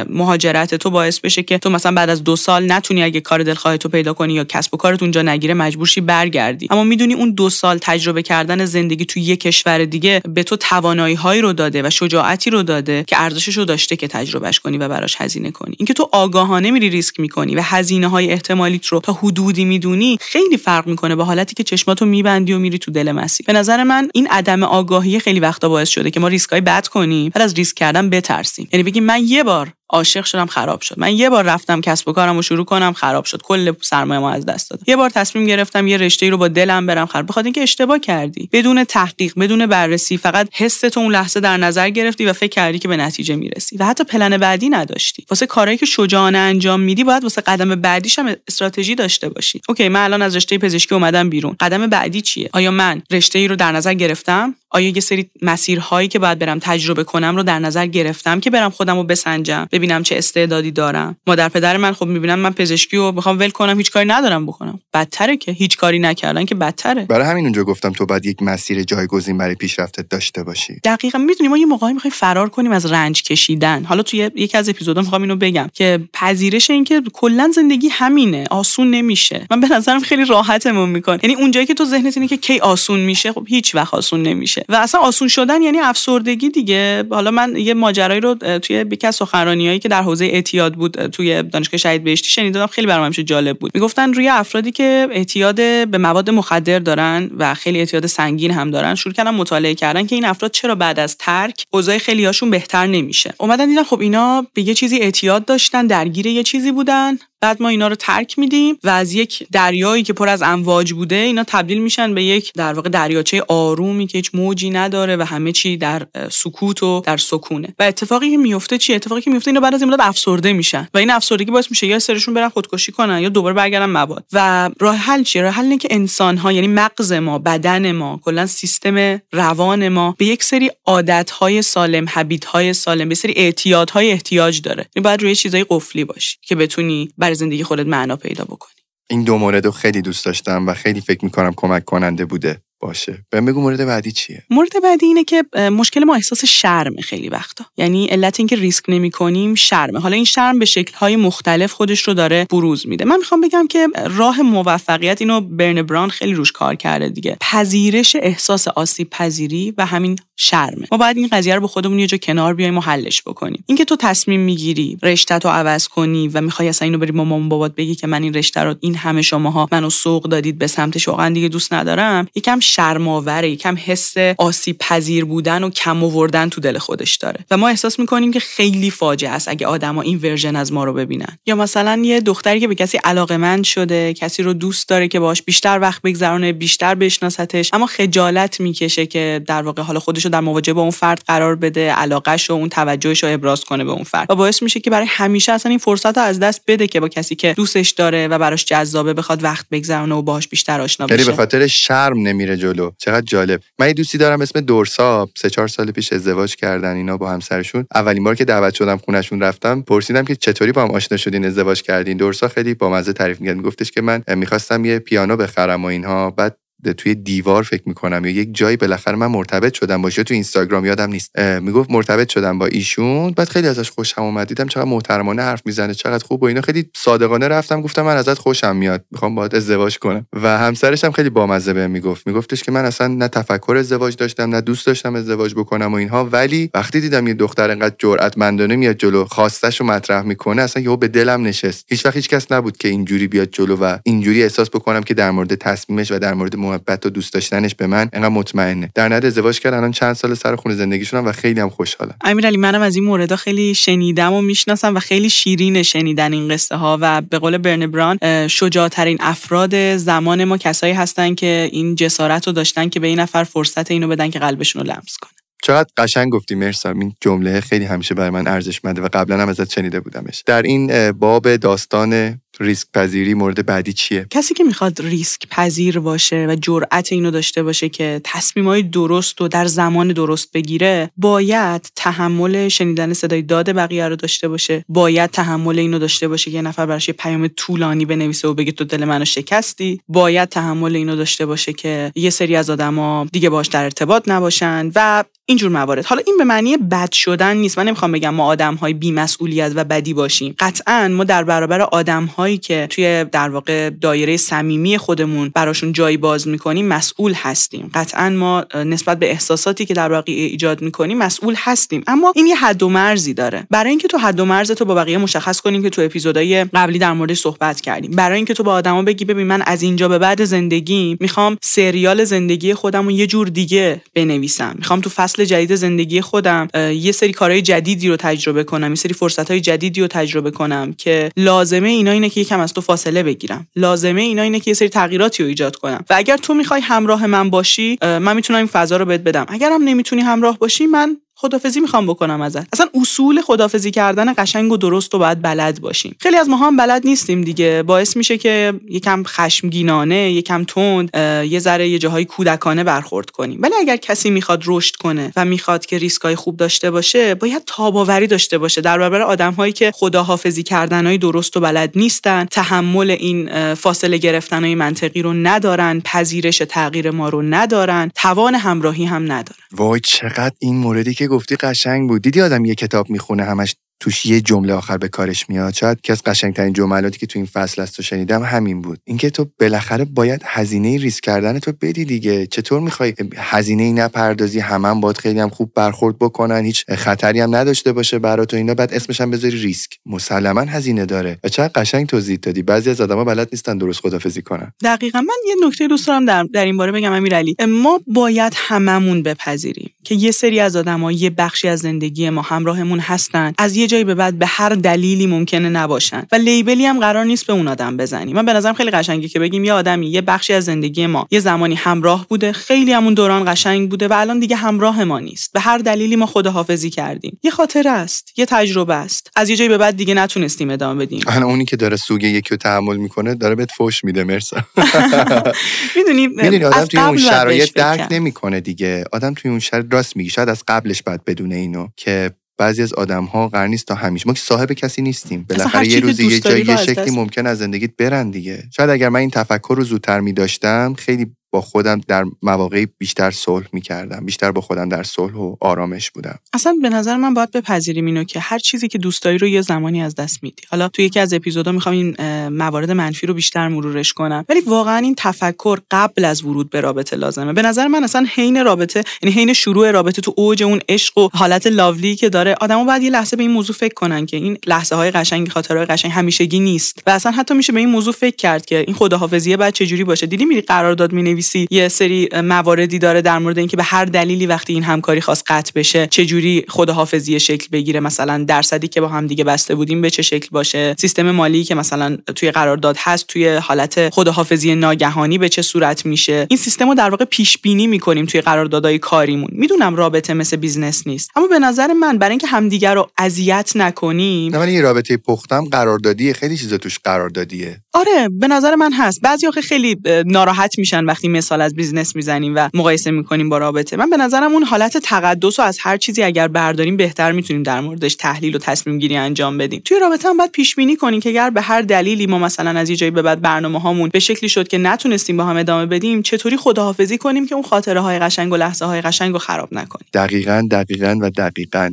Speaker 2: مهاجرت تو باعث بشه که تو مثلا بعد از دو سال نتونی اگه کار دلخواه تو پیدا کنی یا کسب و کارت اونجا نگیره مجبورشی برگردی. اما می‌دونی اون دو سال تجربه کردن زندگی تو یه کشور دیگه به تو توانایی هایی رو داده و شجاعتی رو داده که ارزشش رو داشته که تجربهش کنی و براش هزینه کنی. اینکه تو آگاهانه میری ریسک می‌کنی و هزینه های احتمالیت رو تا حدودی می‌دونی خیلی فرق می‌کنه با حالتی که چشماتو میبندی و میری تو دل مسیر. به نظر من این عدم آگاهی خیلی وقتا باعث شده که ما ریسکای بد کنیم بعد از ریسک کردن بترسیم. یعنی بگیم من یه بار عاشق شدم خراب شد. من یه بار رفتم کسب و کارم رو شروع کنم خراب شد. کل سرمایه ما از دست دادم یه بار تصمیم گرفتم یه رشته ای رو با دلم برم خراب. بخاطر اینکه اشتباه کردی. بدون تحقیق بدون بررسی فقط حس تو اون لحظه در نظر گرفتی و فکر کردی که به نتیجه می‌رسی. و حتی پلن بعدی نداشتی. واسه کارهایی که شجاعانه انجام میدی باید واسه قدم بعدیش هم استراتژی داشته باشی. اوکی من الان از رشته پزشکی اومدم بیرون. قدم بعدی چیه؟ آیا من رشته ای رو در نظر گرفتم؟ آیا یه سری مسیرهایی که باید برم تجربه کنم رو در نظر گرفتم که برم خودم رو بسنجم ببینم چه استعدادی دارم؟ مادر پدر من خب می‌بینم من پزشکی رو می‌خوام ول کنم هیچ کاری ندارم بکنم. بدتره که هیچ کاری نکردن که بدتره.
Speaker 1: برای همین اونجا گفتم تو باید یک مسیر جایگزین برای پیشرفتت داشته باشی.
Speaker 2: دقیقا می‌دونی ما یه موقعی می‌خوایم فرار کنیم از رنج کشیدن. حالا توی یکی از اپیزودا می‌خوام اینو بگم که پذیرش اینکه کلا زندگی همینه آسون نمیشه. من به نظرم خیلی راحتمون می‌کنه. یعنی اونجایی که تو ذهنت اینه که کی آسون میشه خب هیچ وقت آسون نمیشه. و اصلا آسون شدن یعنی افسردگی دیگه. حالا من یه ماجرایی رو توی یکی از سخنرانیایی که در حوزه اعتیاد بود توی دانشگاه شهید بهشتی شنیدم. خیلی برام همیشه جالب بود. می‌گفتن روی افرادی که اعتیاد به مواد مخدر دارن و خیلی اعتیاد سنگین هم دارن شروع کردن مطالعه کردن که این افراد چرا بعد از ترک اوضاع خیلیاشون بهتر نمیشه. اومدن دیدن خب اینا به یه چیزی اعتیاد داشتن درگیر یه چیزی بودن. بعد ما اینا رو ترک میدیم و از یک دریایی که پر از امواج بوده اینا تبدیل میشن به یک در واقع دریاچه آرومی که هیچ موجی نداره و همه چی در سکوت و در سکونه. و اتفاقی که میفته چی اتفاقی که میفته اینا بعد از این مدت افسرده میشن. و این افسردگی باعث میشه یا سرشون برن خودکشی کنن یا دوباره برگردن مواد. و راه حل چیه؟ راه حل اینه که انسان ها یعنی مغز ما بدن ما کلا سیستم روان ما به یک سری عادت های سالم هبیت های سالم به سری اعتیادهای احتیاج داره. یعنی باید روی چیزای قفلی باشی که بتونی زندگی خودت معنا پیدا بکنی.
Speaker 1: این دو مورد خیلی دوست داشتم و خیلی فکر می‌کنم کمک کننده بوده. باشه. بهم بگو مورد بعدی چیه؟
Speaker 2: مورد بعدی اینه که مشکل ما احساس شرم خیلی وقتا. یعنی علت اینکه ریسک نمی کنیم شرمه. حالا این شرم به شکل مختلف خودش رو داره بروز میده. من می‌خوام بگم که راه موفقیت اینو برن بران خیلی روش کار کرده دیگه. پذیرش احساس آسیب پذیری و همین شرمه. ما باید این قضیه رو به خودمون یه جا کنار بیایم و حلش بکنیم. اینکه تو تصمیم می‌گیری رشته رو عوض کنی و می‌خوای اصلا اینو بری مامان بابات بگی که من این رشته رو این همه شماها منو سوق دادید به سمتش واقعا دیگه دوست ندارم یکم شرماوره یکم حس آسیب پذیر بودن و کم آوردن تو دل خودش داره. و ما احساس می‌کنیم که خیلی فاجعه است اگه آدما این ورژن از ما رو ببینن. یا مثلا یه دختری که به کسی علاقمند شده کسی رو دوست داره که باش بیشتر وقت بگذرونه بیشتر بشناستش اما خجالت می‌کشه که در واقع حالا خودش رو در مواجهه با اون فرد قرار بده علاقش و اون توجهش رو ابراز کنه به اون فرد. و باعث میشه که برای همیشه اصلا این فرصت رو از دست بده که با کسی که دوستش داره و براش جذابه بخواد وقت بگذرونه و باهاش بیشتر آشنا
Speaker 1: بشه. به خاطر شرم نمیره جلو. چقدر جالب. من یه دوستی دارم اسم دورسا سه چهار سال پیش ازدواج کردن اینا با همسرشون. اولین بار که دعوت شدم خونشون رفتم پرسیدم که چطوری با هم آشنا شدین ازدواج کردین؟ دورسا خیلی با مزه تعریف می‌کرد. میگفتش که من می‌خواستم یه پیانو بخرم و اینها. بعد توی دیوار فکر می‌کنم یا یک جایی بالاخره من مرتبط شدم باشه. تو اینستاگرام یادم نیست. می‌گفت مرتبط شدم با ایشون. بعد خیلی ازش خوشم اومد. دیدم چقدر محترمانه حرف می‌زنه چقدر خوب و اینا. خیلی صادقانه رفتم. گفتم من ازت خوشم میاد. می‌خوام باهات ازدواج کنم. و همسرش هم خیلی بامزه بهم می‌گفت. میگفتش که من اصلا نه تفکر ازدواج داشتم نه دوست داشتم ازدواج بکنم و اینها. ولی وقتی دیدم یه دختر انقدر جرأتمندانه میاد جلو خواستش رو مطرح می‌کنه اصلا یهو به دلم نشست. هیچ وقت هیچ کس نبود که اینجوری بیاد جلو و اینجوری احساس بکنم که در مورد تصمیمش و در مورد محبت و دوست داشتنش به من انقدر مطمئنه. در نهایت ازدواج کردن الان چند سال سر خونه زندگیشون و خیلی هم خوشحالم
Speaker 2: امیرعلی منم از این موردا خیلی شنیدم و می‌شناسم و خیلی شیرین شنیدن این قصه ها و به قول برن بران شجاعترین افراد زمان ما کسایی هستن که این جسارت رو داشتن که به این نفر فرصت اینو بدن که قلبشون رو لمس کنه.
Speaker 1: چقدر قشنگ گفتی مرسا این جمله خیلی همیشه برای من ارزشمنده و قبلا هم ازت شنیده بودمش. در این باب داستان ریسک پذیری مورد بعدی چیه؟
Speaker 2: کسی که می‌خواد ریسک پذیر باشه و جرأت اینو داشته باشه که تصمیمای درست و در زمان درست بگیره باید تحمل شنیدن صدای داد بقیه رو داشته باشه. باید تحمل اینو داشته باشه که یه نفر براش یه پیام طولانی بنویسه و بگه تو دل منو شکستی. باید تحمل اینو داشته باشه که یه سری از آدما دیگه باش در ارتباط نباشن و اینجور موارد. حالا این به معنی بد شدن نیست. من نمی‌خوام بگم ما آدم های بیمسئولیت و بدی باشیم. قطعا ما در برابر آدم هایی که توی در واقع دایره صمیمی خودمون براشون جایی باز می‌کنیم مسئول هستیم. قطعا ما نسبت به احساساتی که در واقع ایجاد می‌کنیم مسئول هستیم. اما این یه حد و مرزی داره. برای اینکه تو حد و مرز تو با بقیه مشخص کنیم که تو اپیزودهای قبلی در موردش صحبت کردیم. برای اینکه تو با آدما بگی ببین من از اینجا به بعد زندگی می‌خوام سریال زندگی خودم رو یه جور دیگه بنویسم. می‌خوام تو فصل جدید زندگی خودم یه سری کارهای جدیدی رو تجربه کنم یه سری فرصتهای جدیدی رو تجربه کنم که لازمه اینا اینه که یکم از تو فاصله بگیرم. لازمه اینا اینه که یه سری تغییراتی رو ایجاد کنم. و اگر تو می‌خوای همراه من باشی من می‌تونم این فضا رو بهت بدم. اگرم نمی‌تونی همراه باشی من خدافزی می‌خوام بکنم ازت. اصلا اصول خدافزی کردن قشنگ و درست و باید بلد باشیم. خیلی از ما هم بلد نیستیم دیگه. باعث میشه که یکم خشمگینانه یکم تند یه ذره یه جاهای کودکانه برخورد کنیم. ولی اگر کسی می‌خواد رشد کنه و می‌خواد که ریسکای خوب داشته باشه باید تاباوری داشته باشه. در برابر آدمهایی که خداحافظی کردنهای درست و بلد نیستن تحمل این فاصله گرفتنهای منطقی رو ندارن پذیرش تغییر ما رو ندارن توان همراهی هم ندارن.
Speaker 1: وای چقدر این موردی که گفتی قشنگ بود. دیدی آدم یه کتاب می‌خونه همش توش یه جمله آخر به کارش میاد. شاید که از قشنگترین جملاتی که تو این فصل است و شنیدم همین بود. اینکه تو بالاخره باید هزینه ریسک کردن تو بدی دیگه. چطور می‌خوای هزینه ای نپردازی؟ همم باید خیلی هم خوب برخورد بکنن. هیچ خطری هم نداشته باشه برات تو اینا. بعد اسمش هم بذاری ریسک. مسلما هزینه داره. و چقدر قشنگ توضیح دادی. بعضی از آدما بلد نیستن درست خدافزی کنن.
Speaker 2: دقیقا. من یه نکته دوست دارم در, در این باره بگم امیرعلی. ما باید هممون بپذیریم که یه سری از آدما یه بخشی از زندگی ما همراهمون هستن. از جایی به بعد به هر دلیلی ممکنه نباشن و لیبلی هم قرار نیست به اون آدم بزنیم من به نظرم خیلی قشنگه که بگیم یه آدمی یه بخشی از زندگی ما یه زمانی همراه بوده خیلی همون دوران قشنگ بوده و الان دیگه همراه ما نیست. به هر دلیلی ما خداحافظی کردیم. یه خاطره است یه تجربه است. از یه جایی به بعد دیگه نتونستیم ادامه بدیم.
Speaker 1: الان اونی که داره سوگ یکی رو تحمل می‌کنه داره بهت فوش میده مرسا.
Speaker 2: می‌دونی
Speaker 1: آدم توی اون شرایط درک نمی‌کنه دیگه. آدم توی اون شرایط راست میگه شاید از قبلش بعد بدونه اینو که بعضی از آدم ها قرار نیست تا همیشه ما که صاحب کسی نیستیم. بالاخره یه روزی یه جایی یه شکلی ممکن از زندگیت برن دیگه. شاید اگر من این تفکر رو زودتر می داشتم خیلی با خودم در مواقعی بیشتر صلح می‌کردم بیشتر با خودم در صلح و آرامش بودم.
Speaker 2: اصلا به نظر من باید بپذیریم اینو که هر چیزی که دوست داری رو یه زمانی از دست میدی. حالا تو یکی از اپیزودا می‌خوام این موارد منفی رو بیشتر مرورش کنم. ولی واقعا این تفکر قبل از ورود به رابطه لازمه. به نظر من اصلا حین رابطه یعنی حین شروع رابطه تو اوج اون عشق و حالت لاولی که داره آدمو باید یه لحظه به این موضوع فکر کنن که این لحظه های قشنگ خاطرهای قشنگ همیشگی نیست. و اصلا حتی میشه به این موضوع فکر کرد که این خداحافظی بعد چه جوری باشه؟ دیدی میری قرارداد می‌نویسی؟ یه سری مواردی داره در مورد اینکه به هر دلیلی وقتی این همکاری خواست قطع بشه چه جوری خداحافظی شکل بگیره مثلا درصدی که با هم دیگه بسته بودیم به چه شکل باشه؟ سیستم مالی که مثلا توی قرارداد هست توی حالت خداحافظی ناگهانی به چه صورت میشه؟ این سیستم رو در واقع پیش بینی می‌کنیم توی قراردادهای کاریمون. می‌دونم رابطه مثل business نیست اما به نظر من برای اینکه همدیگر رو اذیت نکنیم
Speaker 1: نه ولی رابطه به نظرم قراردادیه خیلی چیزا توش قراردادیه.
Speaker 2: آره به نظر من هست. بعضی خیلی ناراحت میشن وقتی مثال از business می‌زنیم و مقایسه می‌کنیم با رابطه. من به نظرم اون حالت تقدس و از هر چیزی اگر برداریم بهتر می‌تونیم در موردش تحلیل و تصمیم گیری انجام بدیم. توی رابطه هم باید پیش بینی کنیم که اگر به هر دلیلی ما مثلا از یه جایی به بعد برنامه هامون به شکلی شد که نتونستیم با هم ادامه بدیم چطوری خداحافظی کنیم که اون خاطره های قشنگ و لحظه های قشنگ رو خراب نکنیم؟
Speaker 1: دقیقا دقیقا و دقیقا.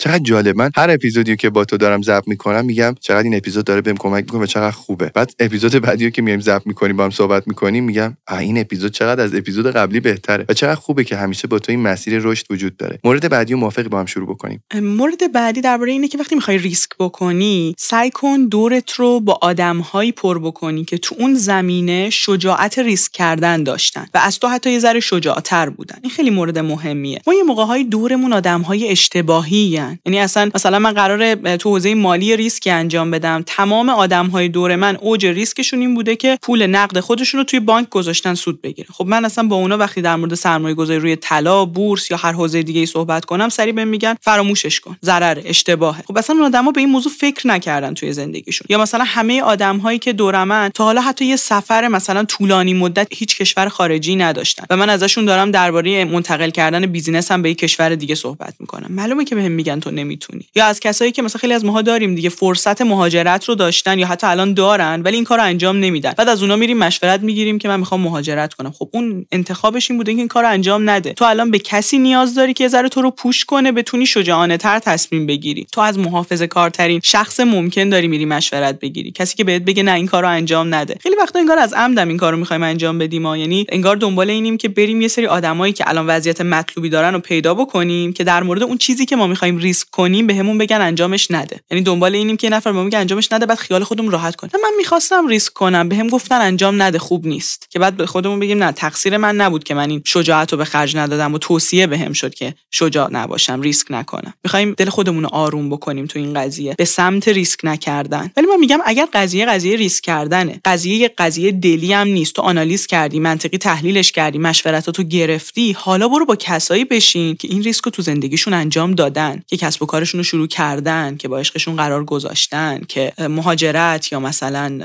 Speaker 1: چقدر جالب. من هر اپیزودی که با تو دارم ضبط می‌کنم میگم چقدر این اپیزود داره بهم کمک می‌کنه و چقدر خوبه. بعد اپیزود بعدی که میایم ضبط می‌کنیم با هم صحبت می‌کنیم میگم این اپیزود چقدر از اپیزود قبلی بهتره و چقدر خوبه که همیشه با تو این مسیر رشد وجود داره. مورد بعدی و موافقی با هم شروع بکنیم.
Speaker 2: مورد بعدی درباره اینه که وقتی می‌خوای ریسک بکنی سعی کن دورت رو با آدمهایی پر بکنی که تو اون زمینه شجاعت ریسک کردن داشتن و از تو حتی یه ذره شجاعتر بودن. این خیلی مورد مهمیه. ما یه موقعهای دورمون آدمهای اشتباهی یعنی اصلا مثلا من قراره تو حوزه مالی ریسکی انجام بدم. تمام آدم های دور من اوج ریسکشون این بوده که پول نقد خودشون رو توی بانک گذاشتن سود بگیرن خب من اصلا با اونا وقتی در مورد سرمایه گذاری روی طلا بورس یا هر حوزه دیگه ای صحبت کنم سریع بهم میگن فراموشش کن. ضرره اشتباهه. خب اصلا اون آدما به این موضوع فکر نکردن توی زندگیشون. یا مثلا همه هایی که دور من تا حالا حتی یه سفر مثلا طولانی مدت به هیچ کشور خارجی نداشتن و من ازشون دارم درباره منتقل کردن business م به یک کشور دیگه صحبت می‌کنم. معلومه که بهم میگن تو نمی‌تونی. یا از کسایی که مثلا خیلی از ماها داریم دیگه فرصت مهاجرت رو داشتن یا حتی الان دارن ولی این کار رو انجام نمیدن. بعد از اونا میریم مشورت می‌گیریم که من می‌خوام مهاجرت کنم. خب اون انتخابش این بوده که این کار رو انجام نده. تو الان به کسی نیاز داری که یه ذره تو رو push کنه بتونی شجاعانه تر تصمیم بگیری. تو از محافظه کارترین شخص ممکن داری میری مشورت بگیری. کسی که بهت بگه نه این کار رو انجام نده. خیلی وقتا انگار از عمدم این کار رو می‌خوایم انجام بدیم ما یعنی انگار دنبال اینیم که بریم یه سری آدمایی که الان وضعیت مطلوبی دارن رو پیدا بکنیم که در مورد اون چیزی که ما می‌خوایم ریسک کنیم بهمون بگن انجامش نده. یعنی دنبال اینیم که نفر به میگه انجامش نده بعد خیال خودمون راحت کنه من می‌خواستم ریسک کنم بهم گفتن انجام نده خوب نیست. که بعد به خودمون بگیم نه تقصیر من نبود که من این شجاعت رو به خرج ندادم و توصیه بهم شد که شجاع نباشم ریسک نکنم. می‌خوایم دل خودمون رو آروم بکنیم تو این قضیه به سمت ریسک نکردن. ولی من میگم اگر قضیه قضیه ریسک کردنه قضیه یه قضیه دلی هم نیست. تو آنالیز کردی منطقی تحلیلش کردی مشورتاتو گرفتی حالا برو با کسایی بشین که این ریسک رو تو زندگیشون انجام دادن. که کسب و کارشون رو شروع کردن که با عشقشون قرار گذاشتن که مهاجرت یا مثلا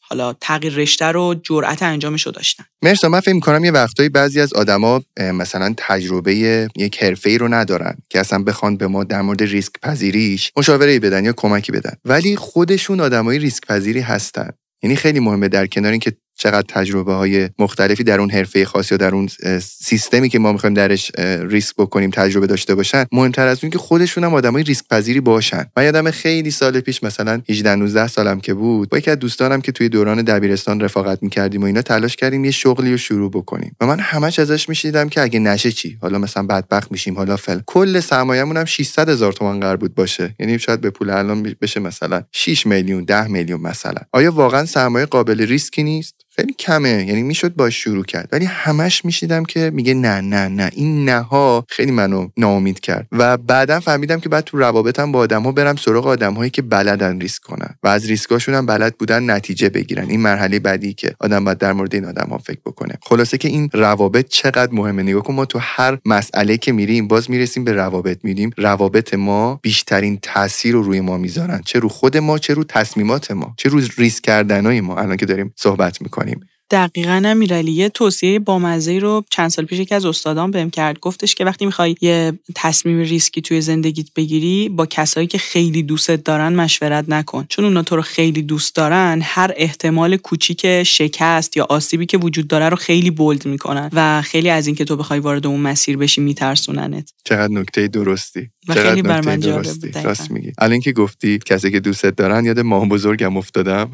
Speaker 2: حالا تغییر رشته رو جرأت انجامش رو داشتن.
Speaker 1: مرسا من فکر می‌کنم یه وقتایی بعضی از آدما مثلا تجربه یک حرفه ای رو ندارن که اصلا بخوان به ما در مورد ریسک پذیریش مشاوره بدن یا کمکی بدن. ولی خودشون آدمای ریسک پذیری هستن. یعنی خیلی مهمه در کنار اینکه چقدر تجربه های مختلفی در اون حرفه خاص یا در اون سیستمی که ما می‌خوایم درش ریسک بکنیم تجربه داشته باشن مهمتر از اون که خودشون هم آدمای ریسک پذیری باشن. من یادم خیلی سال پیش مثلا 18 19 سالم که بود با یکی از دوستانم که توی دوران دبیرستان رفاقت می‌کردیم و اینا تلاش کردیم یه شغلی رو شروع بکنیم. و من همش ازش میشیدم که اگه نشه چی؟ حالا مثلا بدبخت میشیم حالا فل کل سرمایه‌مون هم 600 هزار تومان قرار بود باشه. یعنی شاید به پول الان بشه مثلا 6 میلیون 10 میلیون مثلا. آیا واقعا سرمایه قابل ریسکی نیست؟ خیلی کمه. یعنی می‌شد باش شروع کرد. ولی همش می‌شنیدم که میگه نه نه نه. این نه ها خیلی منو ناامید کرد. و بعدا فهمیدم که باید تو روابطم با آدم ها برم سراغ آدم هایی که بلدن ریسک کنن. و از ریسکاشون هم بلد بودن نتیجه بگیرن. این مرحله بعدی که آدم باید در مورد این آدم ها فکر بکنه. خلاصه که این روابط چقدر مهمه. نگاه کن ما تو هر مسئله که میریم باز می‌رسیم به روابط میریم روابط ما بیشترین تاثیر رو روی ما می‌ذارن. چه رو خود ما چه رو تصمیمات ما. چه رو ریسک کردنای ما. الان که داریم صحبت می‌کنیم.
Speaker 2: دقیقا امیرعلی یه توصیه بامزه رو چند سال پیش یکی از استادان بهم کرد. گفتش که وقتی می‌خوای یه تصمیم ریسکی توی زندگیت بگیری با کسایی که خیلی دوستت دارن مشورت نکن. چون اونا تو رو خیلی دوست دارن هر احتمال کوچیک شکست یا آسیبی که وجود داره رو خیلی بولد می‌کنن و خیلی از اینکه تو بخوای وارد اون مسیر بشی میترسوننت.
Speaker 1: چقدر نکته درستی.
Speaker 2: و خیلی بر من راست
Speaker 1: میگی. الان که گفتی کسی که دوستت دارن یاد مام بزرگم افتادم.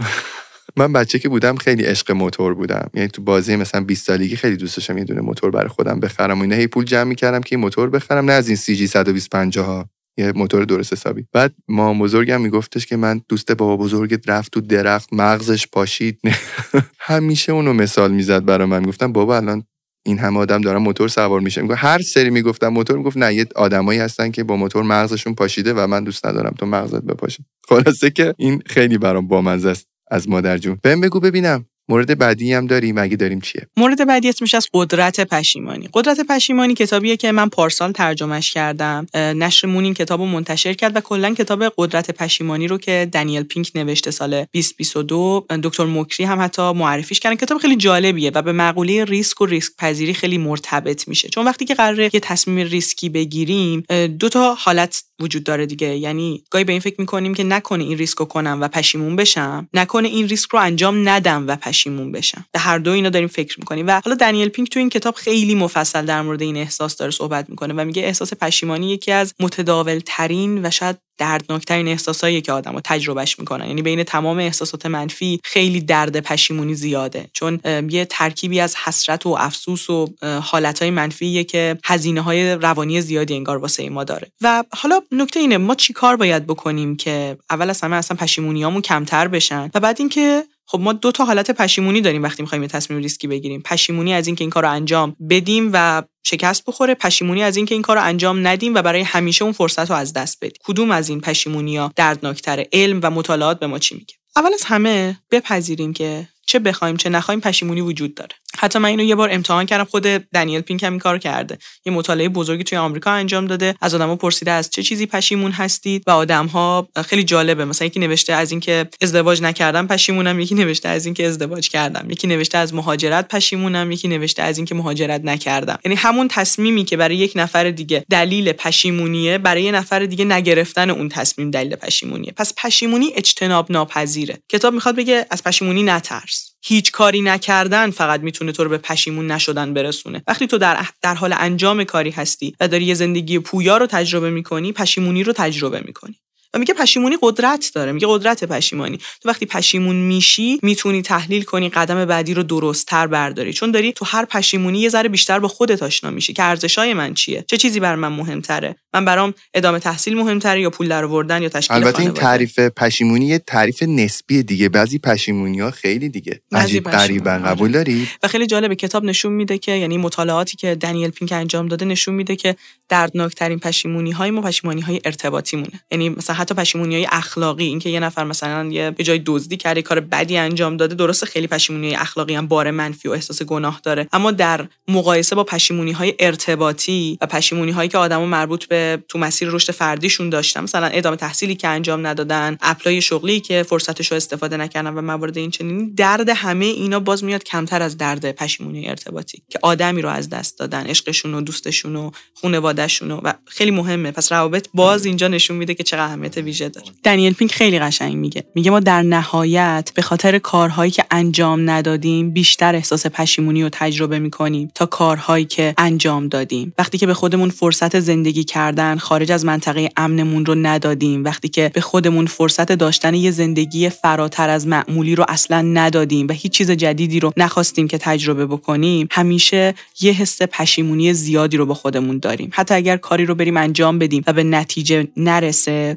Speaker 1: من بچه که بودم خیلی عشق موتور بودم. یعنی تو بازی مثلا 20 سالگی خیلی دوست داشتم یه دونه موتور برای خودم بخرم و اینا هی پول جمع می‌کردم که این موتور بخرم نه از این سی جی 125 ها. یه موتور درست حسابی. بعد ما بزرگم میگفتش که من دوست بابا بزرگت رفت تو درخت مغزش پاشید. همیشه اونو مثال می‌زد برای من. گفتم بابا الان این همه آدم دارن موتور سوار میشه. میگه هر سری می‌گفتم موتور می‌گفت نه یه آدمایی هستن که با موتور مغزشون پاشیده و من دوست ندارم تو مغزت بپاشه خلاصه که این خیلی برام بامزه است. از مادر جون. بهم بگو ببینم. مورد بعدی هم داریم اگه داریم چیه؟
Speaker 2: مورد بعدی اسمش هست قدرت پشیمانی. قدرت پشیمانی کتابیه که من پارسال ترجمهش کردم. نشر مون این کتابو منتشر کرد و کلا کتاب قدرت پشیمانی رو که دنیل پینک نوشته سال 2022 دکتر مکری هم حتی معرفیش کردن. کتاب خیلی جالبیه و به مقوله ریسک و ریسک پذیری خیلی مرتبط میشه. چون وقتی که قراره یه تصمیم ریسکی بگیریم دو تا حالت وجود داره دیگه. یعنی گاهی به این فکر می‌کنیم که نکنه این ریسک رو کنم و پشیمون بشم نکنه این ریسک رو انجام ندم و پشیمون بشم. به هر دو اینا داریم فکر می‌کنیم. و حالا دنیل پینک تو این کتاب خیلی مفصل در مورد این احساس داره صحبت می‌کنه و میگه احساس پشیمانی یکی از متداول ترین و شاید دردناکترین احساساییه که آدما تجربه‌ش می‌کنن. یعنی بین تمام احساسات منفی خیلی درد پشیمونی زیاده. چون یه ترکیبی از حسرت و افسوس و حالتهای منفیه که هزینه های روانی زیادی انگار واسه ما داره. و حالا نکته اینه ما چیکار باید بکنیم که اول از همه اصلا پشیمونیامون کمتر بشن؟ و بعد اینکه خب ما دو تا حالت پشیمونی داریم وقتی می‌خوایم یه تصمیم ریسکی بگیریم. پشیمونی از اینکه این کار رو انجام بدیم و شکست بخوره پشیمونی از اینکه این کار رو انجام ندیم و برای همیشه اون فرصت رو از دست بدیم. کدوم از این پشیمونی ها دردناکتره؟ علم و مطالعات به ما چی میگه؟ اول از همه بپذیریم که چه بخوایم چه نخوایم پشیمونی وجود داره. حتی من اینو یه بار امتحان کردم خود دنیل پینک هم این کار کرده. یه مطالعه بزرگی توی آمریکا انجام داده. از آدما پرسیده از چه چیزی پشیمون هستید و آدمها خیلی جالبه. مثلا یکی نوشته از اینکه ازدواج نکردم پشیمونم یکی نوشته از اینکه ازدواج کردم. یکی نوشته از مهاجرت پشیمونم یکی نوشته از اینکه مهاجرت نکردم. یعنی همون تصمیمی که برای یک نفر دیگه دلیل پشیمونیه برای یه نفر دیگه نگرفتن اون تصمیم دلیل پشیمونیه. پس پشیمونی اجتناب ناپذیره کتاب می‌خواد بگه از پشیمونی نترس. هیچ کاری نکردن فقط می‌تونه تو رو به پشیمون نشدن برسونه. وقتی تو در, در حال انجام کاری هستی و داری یه زندگی پویا رو تجربه می‌کنی پشیمونی رو تجربه می‌کنی. و میگه پشیمونی قدرت داره میگه قدرت پشیمانی. تو وقتی پشیمون میشی می‌تونی تحلیل کنی قدم بعدی رو درست تر برداری. چون داری تو هر پشیمونی یه ذره بیشتر با خودت آشنا میشی که ارزشای من چیه؟ چه چیزی بر من مهمتره؟ من برام ادامه تحصیل مهمتره یا پول درآوردن یا تشکیل
Speaker 1: البته این تعریف پشیمونی یه تعریف نسبی دیگه. بعضی پشیمونی ها خیلی دیگه. عجیب غریبا قبول داری؟
Speaker 2: و خیلی جالبه کتاب نشون میده که یعنی مطالعاتی که دنیل پینک انجام داده نشون میده که دردناکترین پشیمونی های ما پشیمونی های ارتباطی مونه یعنی مثلا حتی پشیمونی های اخلاقی اینکه یه نفر مثلا یه جای دزدی کرده کار بدی انجام داده درسته خیلی پشیمونی اخلاقی هم بار منفی و احساس گناه داره. اما در مقایسه با پشیمونی های ارتباطی و پشیمونی هایی که آدما مربوط به تو مسیر رشد فردیشون داشتن مثلا ادامه تحصیلی که انجام ندادن اپلای شغلی که فرصتش رو استفاده نکردن و موارد این چنینی درد همه اینا باز میاد کمتر از درد پشیمونی ارتباطی که آدمی رو از دست دادن عشقشون و دوستشون و خانوادهشون و خیلی مهمه. پس روابط باز اینجا نشون میده که چقدر اهمیت ویژه داره. دنیل پینک خیلی قشنگ میگه. میگه ما در نهایت به خاطر کارهایی که انجام ندادیم بیشتر احساس پشیمونی رو تجربه می‌کنیم تا کارهایی که انجام دادیم. وقتی که به خودمون فرصت زندگی کردن خارج از منطقه امنمون رو ندادیم. وقتی که به خودمون فرصت داشتن یه زندگی فراتر از معمولی رو اصلا ندادیم و هیچ چیز جدیدی رو نخواستیم که تجربه بکنیم همیشه یه حس پشیمونی زیادی رو با خودمون داریم. حتی اگر کاری رو بریم انجام بدیم و به نتیجه نرسه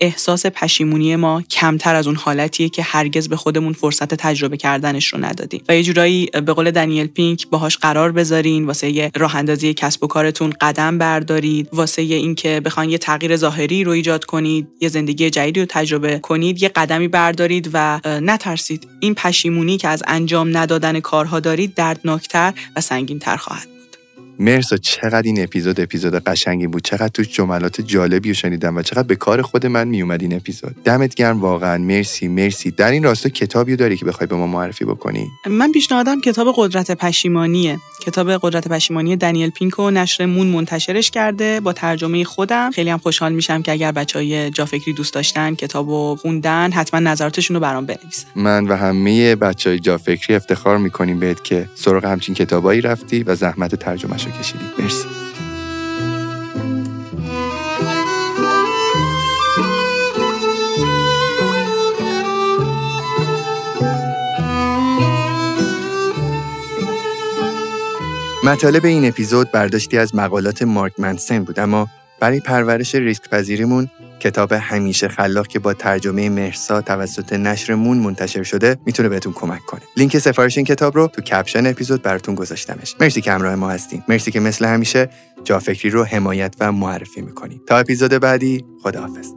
Speaker 2: احساس پشیمونی ما کمتر از اون حالتیه که هرگز به خودمون فرصت تجربه کردنش رو ندادیم. و یه جورایی به قول دنیل پینک باهاش قرار بذارین واسه یه راه اندازی کسب و کارتون قدم بردارید واسه اینکه بخواین یه تغییر ظاهری رو ایجاد کنید یه زندگی جدیدی رو تجربه کنید یه قدمی بردارید و نترسید. این پشیمونی که از انجام ندادن کارها دارید دردناکتر و سنگینتر خواهد
Speaker 1: مرسا چقدر این اپیزود اپیزود قشنگی بود. چقدر توش جملات جالبی شنیدم و چقدر به کار خود من میومد این اپیزود. دمت گرم واقعا. مرسی مرسی. در این راستا کتابی داری که بخوای به ما معرفی بکنی؟
Speaker 2: من پیشنهادم کتاب قدرت پشیمانیه. کتاب قدرت پشیمانی دنیل پینکو نشر مون منتشرش کرده. با ترجمه خودم. خیلی هم خوشحال میشم که اگر بچهای جافکری دوست داشتن کتابو خوندن حتما نظراتشون رو برام بنویسن.
Speaker 1: من و همه بچهای جافکری افتخار می‌کنیم بهت که سراغ همچین کتابایی رفتی و زحمت ترجمه رو کشیدید مرسی. مطالب این اپیزود برداشتی از مقالات مارک منسن بود اما برای پرورش ریسک پذیریمون کتاب همیشه خلاق که با ترجمه مرسا توسط نشر مون منتشر شده می‌تونه بهتون کمک کنه. لینک سفارش این کتاب رو تو کپشن اپیزود براتون گذاشتمش. مرسی که همراه ما هستین. مرسی که مثل همیشه جافکری رو حمایت و معرفی می‌کنید تا اپیزود بعدی خداحافظ.